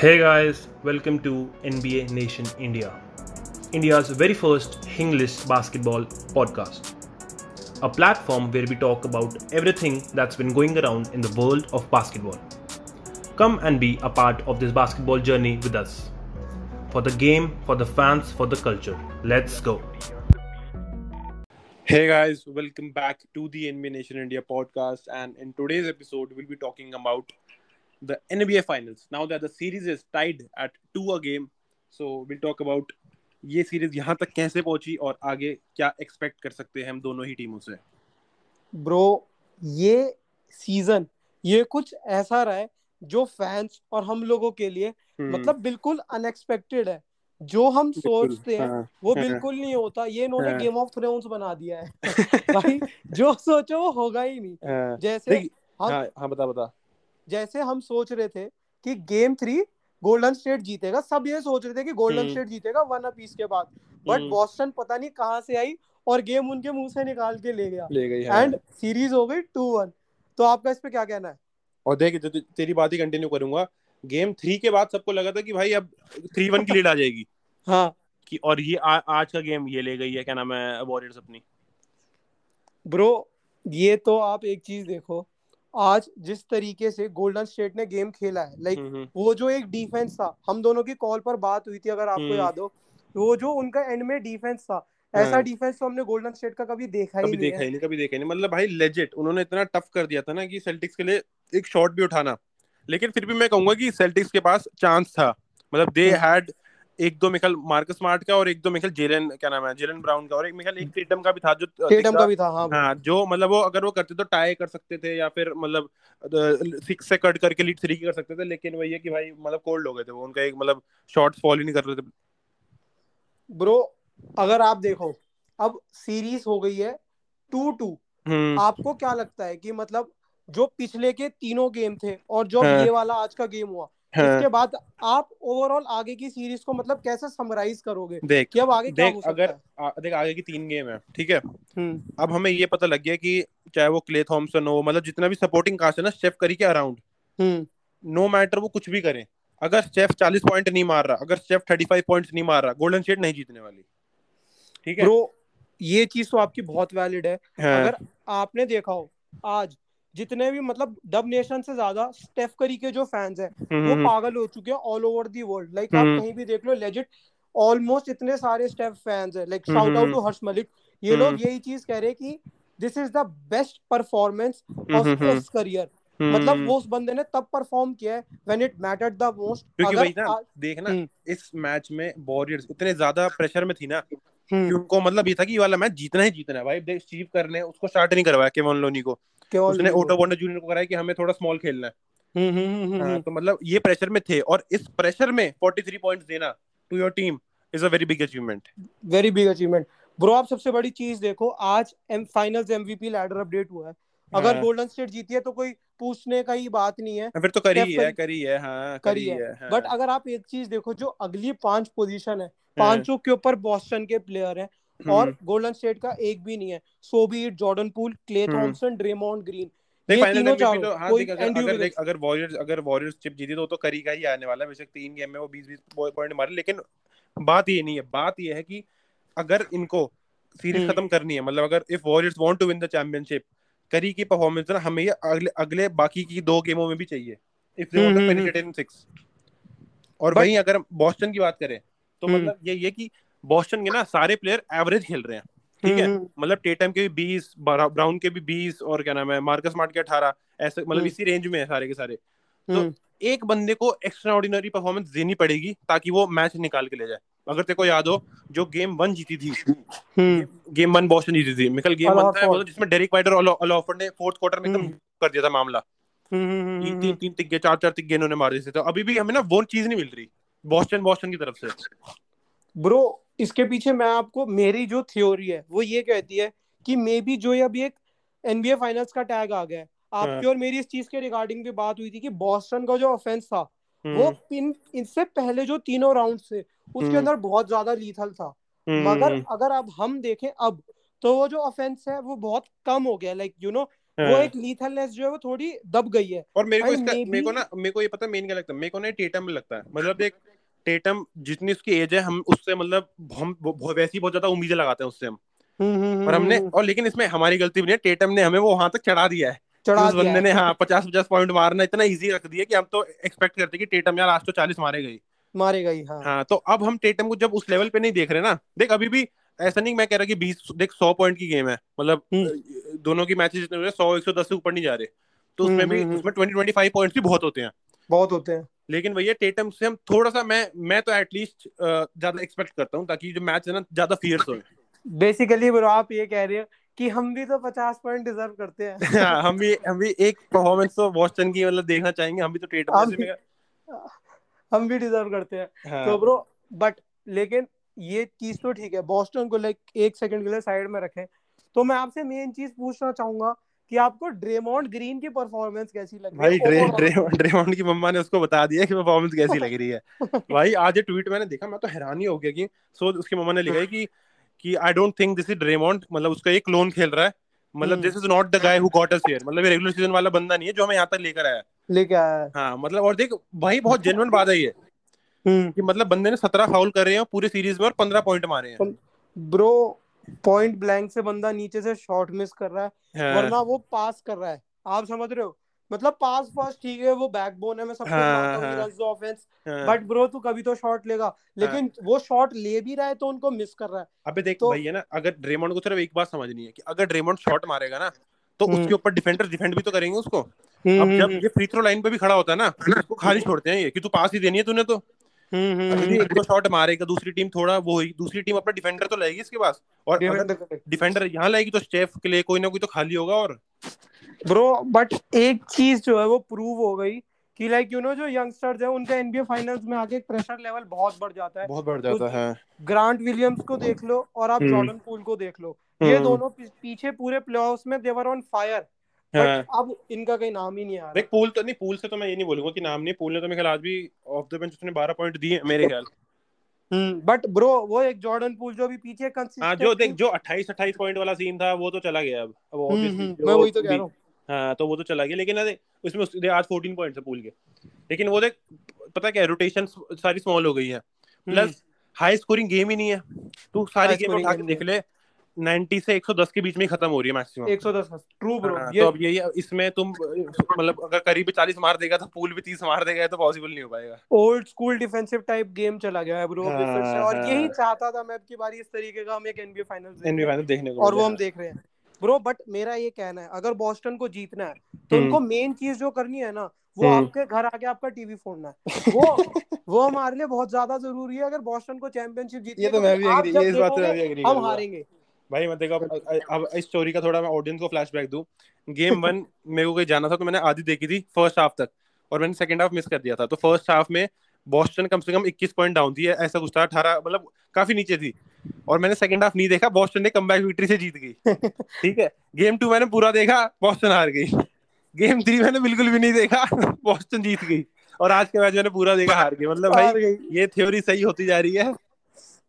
Hey guys, welcome to NBA Nation India, India's very first English basketball podcast. A platform where we talk about everything that's been going around in the world of basketball. Come and be a part of this basketball journey with us. For the game, for the fans, for the culture. Let's go. Hey guys, welcome back to the NBA Nation India podcast. And in today's episode, we'll be talking about the NBA Finals. Now that the series is tied at two a game, so we'll talk about ये series यहाँ तक कैसे पहुँची और आगे क्या expect कर सकते हैं हम दोनों ही टीमों से? ब्रो ये सीज़न ये कुछ ऐसा रहा है जो फैंस और हम लोगों के लिए हम्म, मतलब बिल्कुल अनएक्सपेक्टेड है। जो हम सोचते हैं हाँ, वो हाँ, बिल्कुल नहीं होता। ये इन्होंने हाँ। गेम ऑफ़ थ्रोन्स बना दिया है। भाई जो सोचो वो होगा ही नहीं। हाँ, जैसे हम हाँ हाँ बता बता। जैसे हम सोच रहे थे कि गेम थ्री गोल्डन स्टेट जीतेगा सब ये सोच रहे थे कि गोल्डन हम्म। स्टेट जीतेगा वन पीस के बाद। बट हम्म, बॉस्टन पता नहीं कहाँ से आई और गेम उनके मुँह से निकाल के ले गया। ले गई हाँ। एंड सीरीज़ हो गई टू वन तो आपका इस पे क्या कहना है? और देख जो तेरी बात ही कंटिन्यू करूँगा। गेम थ्री के बाद सबको लगा था कि भाई अब थ्री वन की लीड आ जाएगी। हाँ। कि और ये आ, आज का गेम ये ले गई है क्या नाम है वॉरियर्स अपनी। ब्रो ये तो आप एक चीज़ देखो आज जिस तरीके से गोल्डन स्टेट ने गेम खेला है लाइक हम्म, हम्म, वो जो एक डिफेंस था हम दोनों की कॉल पर बात हुई थी अगर आपको हम्म। याद हो वो जो उनका एंड में डिफेंस था ऐसा हाँ। डिफेंस तो हमने गोल्डन स्टेट का कभी देखा ही कभी नहीं देखा ही नहीं कभी देखा ही नहीं मतलब भाई लेजिट उन्होंने इतना टफ कर दिया था ना कि सेल्टिक्स के लिए एक शॉट भी उठाना लेकिन फिर भी मैं कहूँगा कि सेल्टिक्स के पास चांस था मतलब दे। हैड एक दो मिखल मार्कस स्मार्ट का और एक दो मिखल जेलन क्या नाम है जेलन ब्राउन का और एक मिखल एक टेटम का भी था जो टेटम का भी था हाँ। हाँ जो मतलब वो अगर वो करते तो टाई कर सकते थे या फिर मतलब सिक्स से कट करके लीड थ्री की कर सकते थे लेकिन वही है कि भाई मतलब कोल्ड हो गए थे वो उनका एक मतलब शॉट्स फॉल ही नहीं कर रहे थे। ब्रो अगर आप देखो अब सीरीज़ हो गई है टू टू। हम्म। आपको क्या लगता है कि मतलब जो पिछले के तीनों गेम थे और जो हाँ। ये वाला आज का गेम हुआ हाँ, इसके बाद आप ओवरऑल आगे की सीरीज़ को मतलब कैसे समराइज करोगे? देख कि अब आगे क्या देख हो अगर आ, देख आगे की तीन गेम है ठीक है? हम्म, अब हमें ये पता लग गया कि चाहे वो क्ले थॉमसन हो मतलब जितना भी सपोर्टिंग कास्ट है ना स्टेफ करी के अराउंड हम्म, नो मैटर वो कुछ भी करें अगर स्टेफ 40 पॉइंट नहीं मार रहा अगर स्टेफ 35 पॉइंट्स नहीं मार रहा गोल्डन स्टेट नहीं जीतने वाली। ठीक है? ब्रो ये चीज़ तो आपकी बहुत वैलिड है। हाँ, अगर आपने देखा हो आज जितने भी मतलब डब नेशन से ज़्यादा स्टेफ करी के जो फैंस हैं हम्म, वो हम्म, पागल हो चुके हैं all over the world like आप हम्म। कहीं भी देख लो लेजिट ऑलमोस्ट इतने सारे स्टेफ फैंस हैं. Like hmm, shout out hmm. To Harsh Malik ये हम्म। लोग यही चीज़ कह रहे हैं कि this is the best performance hmm, of hmm, his career hmm, मतलब वो उस बंदे ने तब परफॉर्म किया है when it mattered the most क्योंकि वही ना देखना हम्म। इस मैच में वॉरियर्स इतने ज़्यादा प्रेशर में थी ना कि हम्म, उनको मतलब ये था कि ये वाला मैच जीतना ही जीतना है। भाई देख स्टीव करने उसको स्टार्ट नहीं करवाया केवन लोनी को। उसने ओटो वॉर्नर जूनियर को कराया कि हमें थोड़ा स्मॉल खेलना है। हम्म, हम्म, हम्म, हाँ, तो मतलब ये प्रेशर में थे और इस प्रेशर में 43 पॉइंट्स देना to your team is a very big achievement very big achievement bro आप सबसे बड़ी चीज़ देखो आज M finals MVP ladder update हुआ है। अगर हाँ। गोल्डन स्टेट जीती है तो कोई पूछने का ही बात नहीं है। फिर तो करी है करी है हाँ करी है। है हाँ, बट अगर आप एक चीज़ देखो जो अगली पाँच पोजीशन है पाँचों के ऊपर बॉस्टन के प्लेयर हैं और गोल्डन स्टेट का एक भी नहीं है। So be it Jordan Poole Klay hmm. Thompson Draymond Green देख फाइनल तीनों एमवीपी तो हाँ देख अगर अगर देख अगर वॉरियर्स अगर वॉरियर्स चिप जीती तो तो करी का ही आने वाला है। बेशक तीन गेम में वो 20 20 पॉइंट मारे लेकिन बात ये नहीं है। बात ये है कि अगर इनको सीरीज़ हम्म। खत्म करनी है मतलब अगर if Warriors want to win the championship Curry की परफॉर्मेंस ना हमें ये अगले अगले बाकी की दो गेमों में भी चाहिए। If they want to hmm, penetrate in six और वहीं अगर बॉस्टन की बात करें तो हम्म। मतलब ये ये कि बॉस्टन के ना सारे प्लेयर एवरेज खेल रहे हैं। ठीक है? हम्म, मतलब टेटम के भी बीस ब्राउन के भी बीस और क्या नाम है मार्कस स्मार्ट के अठारह ऐसे मतलब हम्म। इसी रेंज में है सारे के सारे। तो हम्म, एक बंदे को एक्स्ट्रा ऑर्डिनरी परफॉर्मेंस देनी पड़ेगी ताकि वो मैच निकाल के ले जाए। अगर तेरे को याद हो जो गेम वन जीती थी गेम वन बॉस्टन जीती थी। मिकल गेम वन था। तो जिसमें डेरिक वाइटर और अल ने फोर्थ क्वार्टर में एकदम। कर दिया था मामला। तीन तीन तीन तिग्गे चार चार तिग्गे इन्होंने मार दिए थे। तो अभी भी हमें ना वो चीज़ नहीं मिल रही बॉस्टन बॉस्टन की तरफ़ से। ब्रो इसके पीछे मैं आपको मेरी जो थ्योरी है वो ये कहती है कि मे बी जो अभी एक एनबीए फाइनल्स का टैग आ गया है आपकी हाँ। और मेरी इस चीज़ के रिगार्डिंग भी बात हुई थी कि बॉस्टन का जो ऑफेंस था वो हम्म, इन इससे पहले जो तीनों राउंड थे उसके हम्म। अंदर बहुत ज़्यादा लीथल था हम्म, मगर अगर अब हम देखें अब तो वो जो ऑफेंस है वो बहुत कम हो गया लाइक यू नो वो हाँ। एक लीथलनेस जो है वो थोड़ी दब गई है और मेरे को इसका maybe- मेरे को ना मेरे को ये पता मेन क्या लगता है मेरे को ना टेटम लगता है मतलब देख टेटम जितनी उसकी एज है हम उससे मतलब हम वैसी बहुत ज़्यादा उम्मीदें लगाते हैं उससे हम। हम्म, हम्म, और हमने हम्म, और लेकिन इसमें हमारी गलती भी नहीं है टेटम ने हमें वो वहाँ तक चढ़ा दिया है। चढ़ा उस बंदे ने हाँ पचास पचास पॉइंट मारना इतना इजी रख दिया कि हम तो एक्सपेक्ट करते कि टेटम यार आज तो चालीस मारे गई मारेगा ही हाँ। हाँ तो अब हम टेटम को जब उस लेवल पे नहीं देख रहे ना देख अभी भी ऐसा नहीं मैं कह रहा कि बीस देख सौ पॉइंट की गेम है। मतलब हम्म। दोनों की मैचेस जितने हो रहे सौ एक सौ दस से ऊपर नहीं जा रहे। तो उसमें हम्म, भी हम्म, उसमें ट्वेंटी ट्वेंटी फाइव पॉइंट्स भी बहुत होते हैं। बहुत होते हैं। लेकिन भैया टेटम से हम थोड़ा सा मैं मैं तो एटलीस्ट ज़्यादा एक्सपेक्ट करता हूँ ताकि जो मैच है ना ज़्यादा फियर्स हो। बेसिकली ब्रो आप ये कह रहे हो कि हम भी तो पचास पॉइंट डिजर्व करते हैं। हाँ, हम भी हम भी एक परफॉर्मेंस तो बॉस्टन की मतलब देखना चाहेंगे हम भी तो टेटम हम भी- हम भी डिजर्व करते हैं। हाँ, तो ब्रो बट लेकिन ये चीज़ तो ठीक है बॉस्टन को लाइक एक सेकंड के लिए साइड में रखें। तो मैं आपसे मेन चीज़ पूछना चाहूँगा कि आपको ड्रेमोंड ग्रीन की परफॉर्मेंस कैसी लगी भाई ड्रे ड्रे ड्रेमोंड की मम्मा ने उसको बता दिया कि परफॉर्मेंस कैसी लग रही है। भाई आज ये ट्वीट मैंने देखा मैं तो हैरान ही गया कि सो उसकी मम्मा ने लिखा है कि कि I don't think this is Draymond मतलब उसका एक क्लोन खेल रहा है। मतलब। This is not the guy who got us here मतलब ये रेगुलर सीज़न वाला बंदा नहीं है जो हमें यहाँ तक लेकर आया। है। लेके आया है। मतलब और देख भाई बहुत जेन्युइन बात है ये। हम्म। कि मतलब बंदे ने सत्रह फाउल करे हैं पूरे सीरीज़ में और पंद्रह पॉइंट मारे हैं। ब्रो पॉइंट ब्लैंक से बंदा नीचे से शॉट मिस कर रहा है हाँ, वरना वो पास कर रहा है। आप समझ रहे हो? मतलब पास फ़र्स्ट ठीक है वो बैकबोन है मैं सब हाँ, मानता हूँ हाँ। ऑफेंस हाँ। बट ब्रो तू कभी तो शॉट लेगा। लेकिन वो शॉट ले भी रहा है तो उनको मिस कर रहा है। अबे देख तो- भाई है ना अगर ड्रेमोंड को सिर्फ़ एक बात समझनी है कि अगर ड्रेमोंड शॉट मारेगा ना तो हम्म। उसके ऊपर डिफेंडर डिफेंड भी तो करेंगे उसको। अब जब ये फ्री थ्रो लाइन पे भी खड़ा होता है ना उसको खाली छोड़ते हैं ये कि तू पास ही देनी है तूने तो। अभी एक दो शॉट मारेगा दूसरी टीम थोड़ा वो होगी दूसरी टीम अपना डिफेंडर तो लाएगी इसके पास। और डिफेंडर यहाँ लाएगी तो स्टेफ के लिए कोई ना कोई तो खाली होगा और ब्रो बट एक चीज़ जो है वो प्रूव हो गई कि लाइक यू नो जो यंगस्टर्स है उनका एनबीए फाइनल्स में आके प्रेशर लेवल बहुत बढ़ जाता है। बहुत बढ़ जाता है। ग्रांट विलियम्स को देख लो और आप हम्म। जॉर्डन पूल को देख लो। ये हम्म। दोनों पीछे पूरे प्लेऑफ्स में देवर ऑन फायर हाँ। अब इनका कहीं नाम ही नहीं आ देख रहा। पूल तो नहीं पूल से तो मैं ये नहीं बोलूँगा कि नाम नहीं पूल ने तो मेरे ख्याल आज भी ऑफ़ द बेंच उसने 12 पॉइंट दिए मेरे ख्याल। बट ब्रो वो एक जॉर्डन पूल जो भी पीछे हाँ कंसिस्टेंट जो देख जो 28 28 पॉइंट वाला सीन था वो तो चला गया अब। अब obviously जो मैं वही तो कह रहा हूँ। हाँ तो वो तो चला गया लेकिन देख उसमें उस, आज 14 पॉइंट्स है पूल के। लेकिन वो देख पता क्या रोटेशन सारी स्मॉल हो गई है। प्लस हाई स्कोरिंग गेम ही नहीं है। तू सारी गेम उठा के देख ले 90 से 110 के बीच में ही खत्म हो रही है मैक्सिमम 110 ट्रू ब्रो हाँ, ये तो अब यही इसमें तुम मतलब अगर करीब 40 मार देगा तो पूल भी 30 मार देगा तो पॉसिबल नहीं हो पाएगा। Old school defensive type game चला गया है ब्रो हाँ, से और हाँ। यही चाहता था मैं अब की बारी इस तरीके का हम एक एनबीए फाइनल्स एनबी फाइनल देखने को और वो हम देख रहे हैं। ब्रो बट मेरा ये कहना है अगर बॉस्टन को जीतना है तो। उनको मेन चीज़ जो करनी है ना वो हम्म। आपके घर आके आपका टीवी फोड़ना है। वो वो हमारे लिए बहुत ज़्यादा ज़रूरी है अगर बॉस्टन को चैंपियनशिप जीतनी ये तो मैं भी ये इस बात से मैं भी agree हम हारेंगे। भाई मैं देखो अब, इस स्टोरी का थोड़ा मैं ऑडियंस को फ्लैशबैक दूँ। गेम वन मेरे को कहीं जाना था तो मैंने आधी देखी थी फ़र्स्ट हाफ़ तक और मैंने सेकंड हाफ़ मिस कर दिया था। तो फ़र्स्ट हाफ़ में बॉस्टन कम से कम 21 पॉइंट डाउन थी ऐसा कुछ था 18 मतलब काफ़ी नीचे थी। और मैंने सेकंड हाफ़ नहीं देखा बॉस्टन ने कमबैक विक्ट्री से जीत गई। ठीक है? गेम टू मैंने पूरा देखा बॉस्टन हार गई। गेम थ्री मैंने बिल्कुल भी नहीं देखा बॉस्टन जीत गई। और आज के मैच मैंने पूरा देखा हार गई। मतलब भाई ये थ्योरी सही होती जा रही है।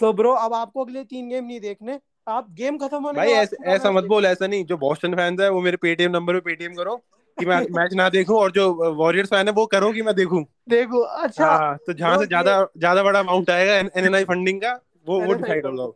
तो ब्रो अब आपको अगले तीन गेम नहीं देखने? आप गेम खत्म होने भाई ऐसा मत बोल ऐसा नहीं। जो बॉस्टन फैंस है वो मेरे पेटीएम नंबर पे पेटीएम करो कि मैं मैच ना देखूँ और जो वॉरियर्स फ़ैन है वो करो कि मैं देखूँ। देखो अच्छा हाँ तो जहाँ से ज़्यादा ज़्यादा बड़ा अमाउंट आएगा एनएनआई फंडिंग का वो वो डिसाइड होगा।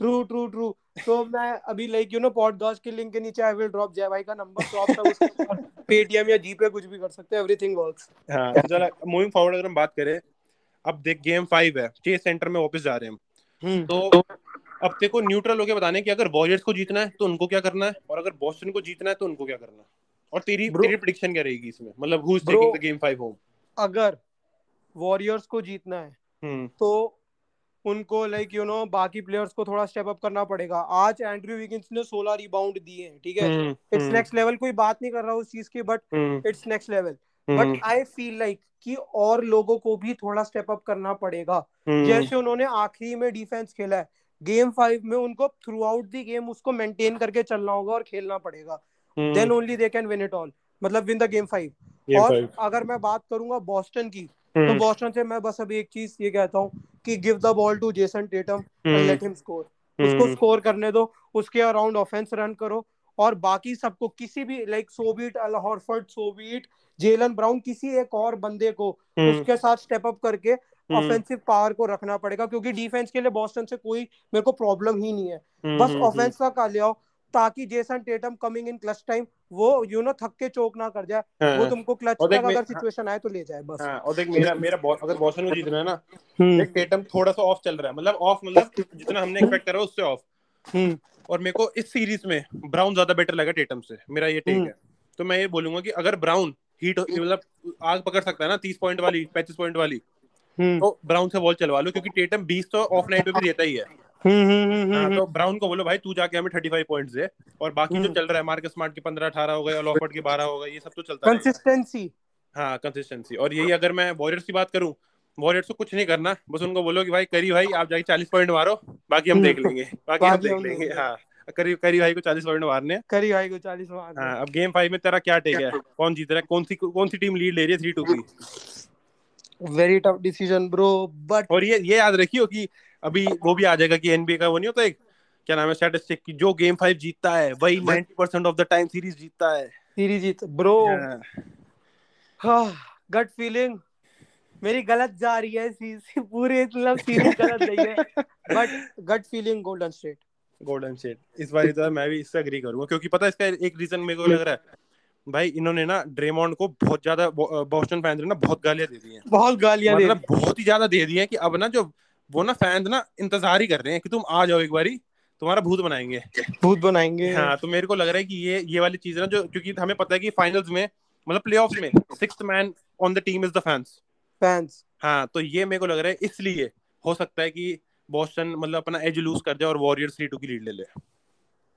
ट्रू ट्रू ट्रू तो मैं अभी लाइक यू नो पॉडकास्ट के लिंक के नीचे आई विल ड्रॉप जय भाई का नंबर तो आप सब उसके पेटीएम या जीपे कुछ भी कर सकते हैं एवरीथिंग वर्क्स हाँ तो चलो मूविंग फॉरवर्ड अगर हम बात करें अब देख गेम फाइव है चेस सेंटर में वापस जा रहे हैं हम। तो अब तेरे को न्यूट्रल होके बताने कि अगर वॉरियर्स को जीतना है तो उनको क्या करना है? और अगर बॉस्टन को जीतना है तो उनको क्या करना है? और तेरी Bro- तेरी प्रिडिक्शन क्या रहेगी इसमें? मतलब who is taking the game 5 home अगर वॉरियर्स को जीतना है हम्म। तो उनको लाइक यू नो बाकी प्लेयर्स को थोड़ा स्टेप अप करना पड़ेगा। आज एंड्रयू विगिंस ने 16 रिबाउंड दिए हैं ठीक है? इट्स नेक्स्ट लेवल कोई बात नहीं कर रहा उस चीज़ की but it's next level but I feel like कि और लोगों को भी थोड़ा स्टेप अप करना पड़ेगा। हम्म, जैसे उन्होंने आखिरी में डिफेंस खेला है गेम फाइव में उनको थ्रू आउट दी गेम उसको मेंटेन करके चलना होगा और खेलना पड़ेगा। हम्म, then only they can win it all मतलब विन द गेम फाइव और five, अगर मैं बात करूँगा बॉस्टन की तो हम्म, बॉस्टन से मैं बस अभी एक चीज़ ये कहता हूँ कि give the ball to Jayson Tatum and hmm, let him score उसको हम्म, स्कोर करने दो उसके अराउंड ऑफेंस रन करो। और बाकी सबको किसी भी लाइक सोबीट अल हॉर्फर्ड सोबीट जेलन ब्राउन किसी एक और बंदे को हम्म, उसके साथ स्टेप अप करके हम्म, ऑफेंसिव पावर को रखना पड़ेगा क्योंकि डिफेंस के लिए बॉस्टन से कोई मेरे को प्रॉब्लम ही नहीं है। हम्म, बस हम्म, ऑफेंस का कर ले आओ ताकि Jayson Tatum coming in clutch time वो यू नो थक के चोक ना कर जाए। हाँ, वो तुमको क्लच तक अगर सिचुएशन आए तो ले जाए बस। हाँ, और देख मेरा मेरा अगर बॉस्टन को जीतना है ना हम्म। देख टेटम थोड़ा सा ऑफ़ चल रहा है। मतलब ऑफ़ मतलब जितना हमने एक्सपेक्ट करा उससे ऑफ़ हम्म। और मेरे को इस सीरीज़ में ब्राउन ज़्यादा बेटर लगा टेटम से मेरा ये टेक हम्म। है। तो मैं ये बोलूँगा कि अगर ब्राउन हीट मतलब आग पकड़ सकता है ना तीस पॉइंट वाली पैंतीस पॉइंट वाली। हम्म तो ब्राउन से बॉल चलवा लो क्योंकि टेटम बीस तो ऑफ़ नाइट पे भी देता ही है। हम्म हम्म हम्म, हाँ, तो ब्राउन को बोलो भाई तू जाके हमें थर्टी फाइव पॉइंट दे। और बाकी जो। चल रहा है मार्कस स्मार्ट के पंद्रह अठारह हो गए और लॉफर्ड के बारह हो गए ये सब तो चलता है कंसिस्टेंसी हाँ कंसिस्टेंसी और यही अगर मैं वॉरियर्स की बात करूँ वॉरियर्स को कुछ नहीं करना बस उनको बोलो कि भाई करी भाई आप जाके चालीस पॉइंट मारो बाकी हम। देख लेंगे बाकी हम देख लेंगे। हाँ। करी करी भाई को चालीस पॉइंट मारने करी भाई को चालीस मार हाँ अब गेम फाइव में तेरा क्या टेक है? कौन जीत रहा है? कौन सी कौन सी टीम लीड ले रही है थ्री टू की? Very tough decision bro but और ये ये याद रखियो कि अभी वो भी आ जाएगा कि एनबीए का वो नहीं होता एक? क्या नाम है स्टैटिस्टिक की? जो गेम फाइव जीतता है वही ninety percent of the time series जीतता है। सीरीज़ जीत ब्रो हाँ, गट फीलिंग मेरी गलत जा रही है सी- पूरी मतलब सीरीज़ गलत नहीं है। But gut feeling Golden State Golden State इस बार तो मैं भी इससे अग्री करूँगा क्योंकि पता है इसका एक रीजन मेरे को लग रहा है। भाई इन्होंने ना ड्रेमोंड को बहुत ज़्यादा बॉस्टन फैंस ने ना बहुत गालियाँ दे दी हैं। बहुत गालियाँ मतलब बहुत ही ज़्यादा दे दी हैं कि अब ना जो वो ना फैंस ना इंतज़ार ही कर रहे हैं कि तुम आ जाओ एक बारी तुम्हारा भूत बनाएँगे। भूत बनाएँगे। हाँ तो मेरे को लग रहा है कि ये ये वाली चीज़ ना जो क्योंकि हमें पता है कि फाइनल्स में मतलब प्लेऑफ्स में sixth man on the team is the fans fans हाँ तो ये मेरे को लग रहा है इसलिए हो सकता है कि बॉस्टन मतलब अपना एज लूज कर जाए और वॉरियर्स थ्री टू की लीड ले ले।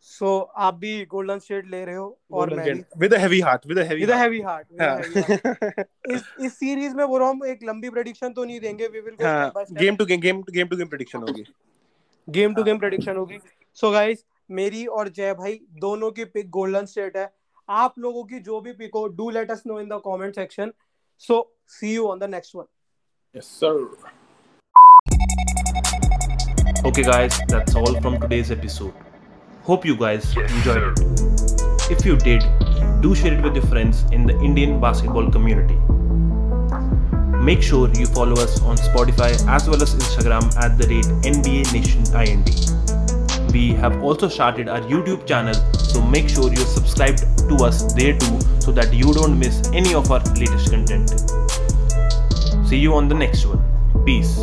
सो so, आप भी गोल्डन स्टेट ले रहे हो और मैं भी। With heavy heart with heavy with heavy heart हाँ। इस इस सीरीज़ में वो हम एक लंबी प्रेडिक्शन तो नहीं देंगे वी विल गो हाँ game to game game game to game prediction होगी। गेम टू गेम प्रेडिक्शन होगी। सो गाइस मेरी और जय भाई दोनों की पिक गोल्डन स्टेट है। आप लोगों की जो भी पिक हो do let us know in the comment section so see you on the next one yes sir Okay, guys, that's all from today's episode. Hope you guys enjoyed it. If you did, do share it with your friends in the Indian basketball community. Make sure you follow us on Spotify as well as Instagram at the rate NBA Nation IND. We have also started our YouTube channel, so make sure you're subscribed to us there too so that you don't miss any of our latest content. See you on the next one. Peace.